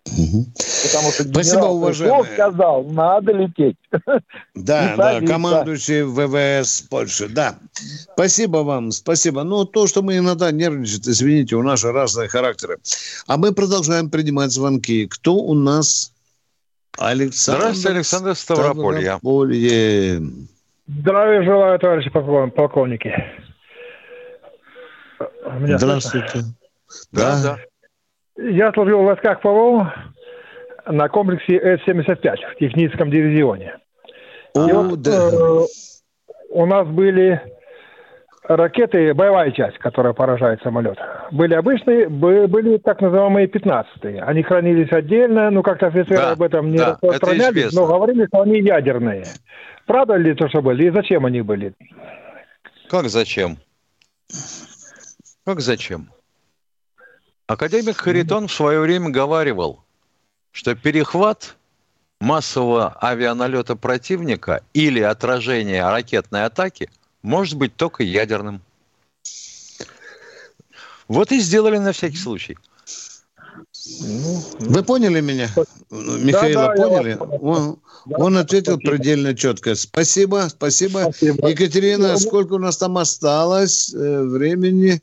Speaker 3: Потому что Спасибо, уважаемый.
Speaker 14: сказал, надо лететь.
Speaker 3: Да, да, командующий ВВС Польши, да. Спасибо вам, спасибо. Ну, то, что мы иногда нервничаем, извините, у нас же разные характеры. А мы продолжаем принимать звонки. Кто у нас? Александр.
Speaker 4: Здравствуйте, Александр Ставрополье.
Speaker 3: Ставрополье.
Speaker 15: Здравия желаю, товарищи полковники.
Speaker 3: Меня Здравствуйте.
Speaker 4: Слышно? Да, да.
Speaker 15: Я служил в войсках ПВО на комплексе С-75 в техническом дивизионе. О, И вот, да. э, у нас были ракеты, боевая часть, которая поражает самолет. Были обычные, были так называемые 15-е. Они хранились отдельно, ну как-то офицеры да, об этом не да, распространяли, но говорили, что они ядерные. Правда ли то, что были, и зачем они были?
Speaker 4: Как зачем? Как зачем? Академик Харитон в свое время говаривал, что перехват массового авианалета противника или отражение ракетной атаки может быть только ядерным. Вот и сделали на всякий случай.
Speaker 3: Вы поняли меня? Михаила да, да, поняли? Он, да, он ответил спасибо. предельно четко. Спасибо, спасибо. спасибо. Екатерина, сколько у нас там осталось э, времени?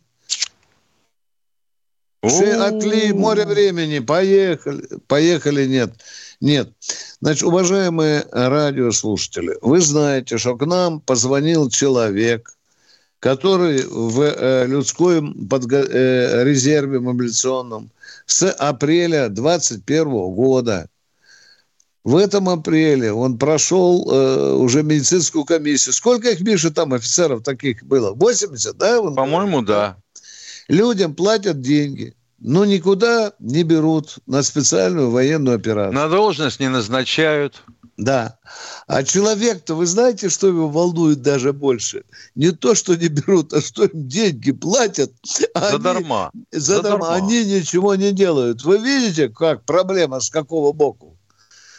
Speaker 3: Отли, море времени, поехали, поехали, нет. Нет. Значит, уважаемые радиослушатели, вы знаете, что к нам позвонил человек, который в э, людском подго- э, резерве мобилизационном с апреля 21 года. В этом апреле он прошел э, уже медицинскую комиссию. Сколько их, Миша, там офицеров таких было? 80, да?
Speaker 4: По-моему, да.
Speaker 3: Людям платят деньги, но никуда не берут на специальную военную операцию.
Speaker 4: На должность не назначают.
Speaker 3: Да. А человек-то, вы знаете, что его волнует даже больше? Не то, что не берут, а что им деньги платят.
Speaker 4: А Задарма.
Speaker 3: Они, задарма. Они ничего не делают. Вы видите, как проблема с какого боку?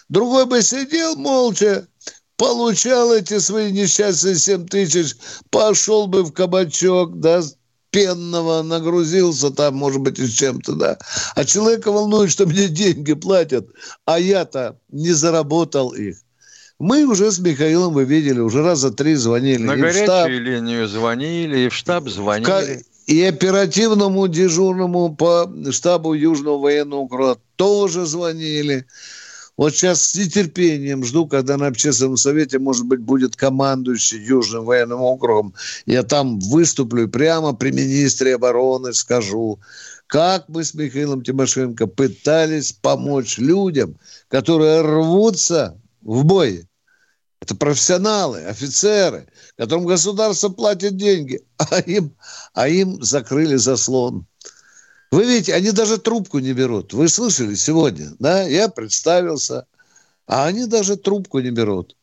Speaker 3: Другой бы сидел молча, получал эти свои несчастные 7 тысяч, пошел бы в кабачок, да, пенного нагрузился там, может быть, и с чем-то, да. А человека волнует, что мне деньги платят, а я-то не заработал их. Мы уже с Михаилом, вы видели, уже раза три звонили.
Speaker 4: На горячую штаб, линию звонили, и в штаб звонили.
Speaker 3: И оперативному дежурному по штабу Южного военного округа тоже звонили. Вот сейчас с нетерпением жду, когда на общественном совете, может быть, будет командующий Южным военным округом. Я там выступлю прямо при министре обороны, скажу, как мы с Михаилом Тимошенко пытались помочь людям, которые рвутся в бой. Это профессионалы, офицеры, которым государство платит деньги, а им, а им закрыли заслон. Вы видите, они даже трубку не берут. Вы слышали сегодня, да? Я представился, а они даже трубку не берут.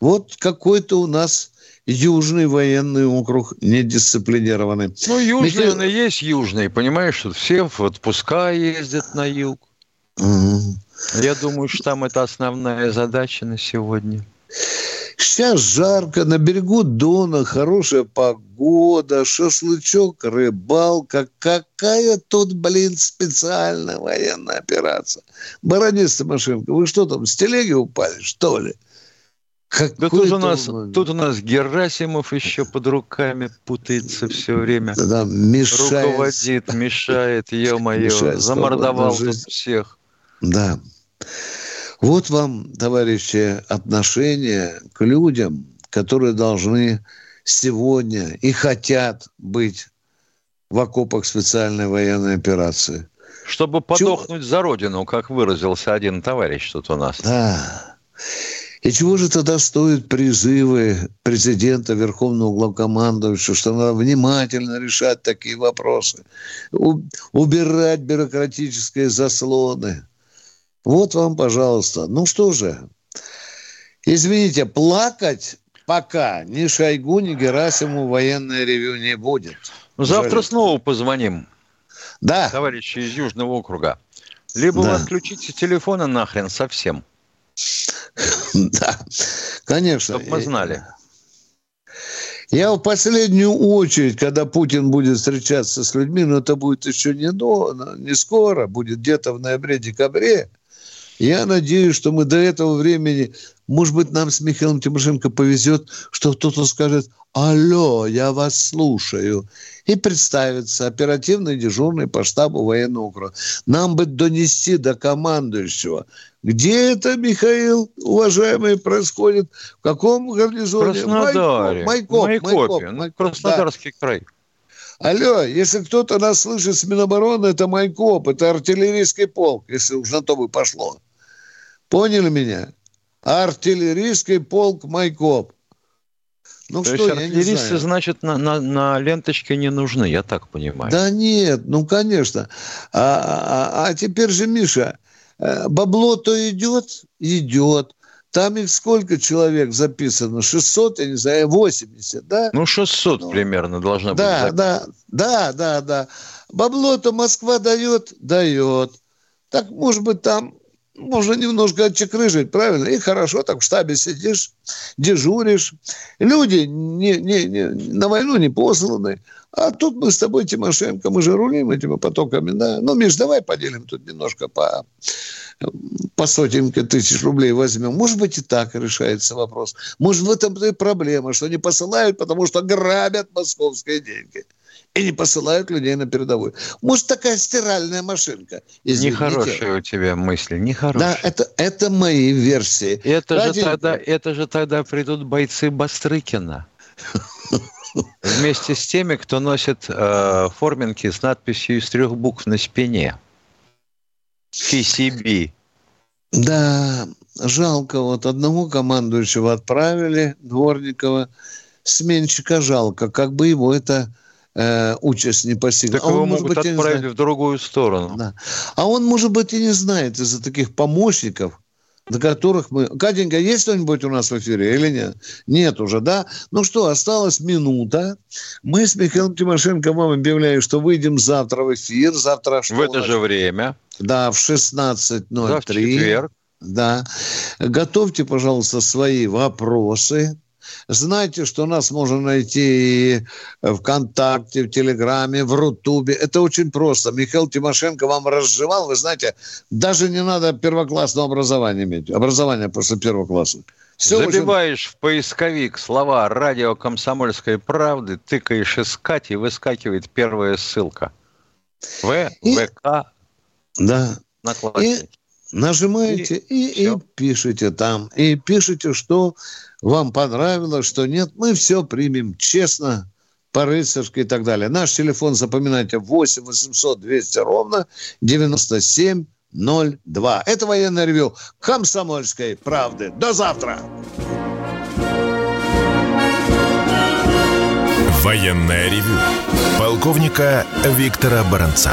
Speaker 3: Вот какой-то у нас южный военный округ недисциплинированный.
Speaker 4: Ну, южный Михаил... он и есть южный, понимаешь, что все в отпуска ездят на юг. Угу. Я думаю, что там это основная задача на сегодня.
Speaker 3: Сейчас жарко, на берегу Дона хорошая погода, шашлычок, рыбалка. Какая тут, блин, специальная военная операция? Баронец Тимошенко, вы что там, с телеги упали, что ли?
Speaker 4: да тут у, нас, тут у нас Герасимов еще под руками путается все время.
Speaker 3: Да, мешает.
Speaker 4: Руководит, мешает, ё-моё, замордовал тут всех.
Speaker 3: Да. Вот вам, товарищи, отношение к людям, которые должны сегодня и хотят быть в окопах специальной военной операции.
Speaker 4: Чтобы подохнуть Чего? за родину, как выразился один товарищ тут у нас.
Speaker 3: Да. И чего же тогда стоят призывы президента, Верховного главкомандующего, что надо внимательно решать такие вопросы, убирать бюрократические заслоны – вот вам, пожалуйста. Ну что же, извините, плакать пока ни Шойгу, ни Герасиму военное ревю не будет.
Speaker 4: Ну, завтра Жаль. снова позвоним.
Speaker 3: Да.
Speaker 4: Товарищи из Южного округа. Либо да. вы отключите телефоны нахрен совсем.
Speaker 3: Да, конечно.
Speaker 4: Чтобы мы знали.
Speaker 3: Я в последнюю очередь, когда Путин будет встречаться с людьми, но это будет еще не, до, не скоро, будет где-то в ноябре-декабре, я надеюсь, что мы до этого времени, может быть, нам с Михаилом Тимошенко повезет, что кто-то скажет «Алло, я вас слушаю» и представится оперативный дежурный по штабу военного округа. Нам бы донести до командующего, где это, Михаил, уважаемый, происходит, в каком гарнизоне?
Speaker 4: В Краснодаре.
Speaker 3: Майкоп,
Speaker 4: Майкоп, Майкоп, Майкоп, Майкоп Краснодарский да. край.
Speaker 3: Алло, если кто-то нас слышит с Минобороны, это Майкоп, это артиллерийский полк, если уж на то бы пошло. Поняли меня? Артиллерийский полк Майкоп.
Speaker 4: Ну То что, есть артиллеристы, значит, на, на, на ленточке не нужны, я так понимаю.
Speaker 3: Да нет, ну конечно. А, а, а теперь же, Миша, э, бабло то идет, идет. Там их сколько человек записано? 600, я не знаю, 80, да?
Speaker 4: Ну, 600 ну, примерно должно
Speaker 3: да,
Speaker 4: быть.
Speaker 3: Да, да, да, да. Бабло-то Москва дает? Дает. Так, может быть, там можно немножко отчекрыжить, правильно? И хорошо, так в штабе сидишь, дежуришь. Люди не, не, не, на войну не посланы. А тут мы с тобой, Тимошенко, мы же рулим этими потоками, да? Ну, Миш, давай поделим тут немножко по, по сотенке тысяч рублей возьмем. Может быть, и так решается вопрос. Может, в этом и проблема, что не посылают, потому что грабят московские деньги и не посылают людей на передовую. Может, такая стиральная машинка.
Speaker 4: Извините. Нехорошие у тебя мысли, нехорошие.
Speaker 3: Да, это, это мои версии.
Speaker 4: Это же, тогда, это же тогда придут бойцы Бастрыкина. Вместе с теми, кто носит э, форминки с надписью из трех букв на спине. FCB.
Speaker 3: Да, жалко. Вот одного командующего отправили, Дворникова, сменщика жалко. Как бы его это э, участь не постигла.
Speaker 4: Так а его он, могут быть, отправить в другую сторону.
Speaker 3: Да. А он, может быть, и не знает из-за таких помощников, до которых мы... Катенька, есть кто-нибудь у нас в эфире или нет? Нет уже, да? Ну что, осталась минута. Мы с Михаилом Тимошенко вам объявляем, что выйдем завтра в эфир. Завтра что
Speaker 4: В это же время.
Speaker 3: Да, в 16.03. Да. Готовьте, пожалуйста, свои вопросы. Знайте, что нас можно найти в ВКонтакте, в Телеграме, в Рутубе. Это очень просто. Михаил Тимошенко вам разжевал. Вы знаете, даже не надо первоклассного образования иметь. Образование после первого класса.
Speaker 4: Все Забиваешь очень... в поисковик слова «Радио Комсомольской правды», тыкаешь «Искать» и выскакивает первая ссылка. В, и... ВК.
Speaker 3: Да. И нажимаете и, и, и пишите там. И пишите, что вам понравилось, что нет. Мы все примем честно, по-рыцарски и так далее. Наш телефон, запоминайте, 8 800 200 ровно 97 02. Это военное ревю Комсомольской правды. До завтра!
Speaker 2: Военное ревю полковника Виктора Баранца.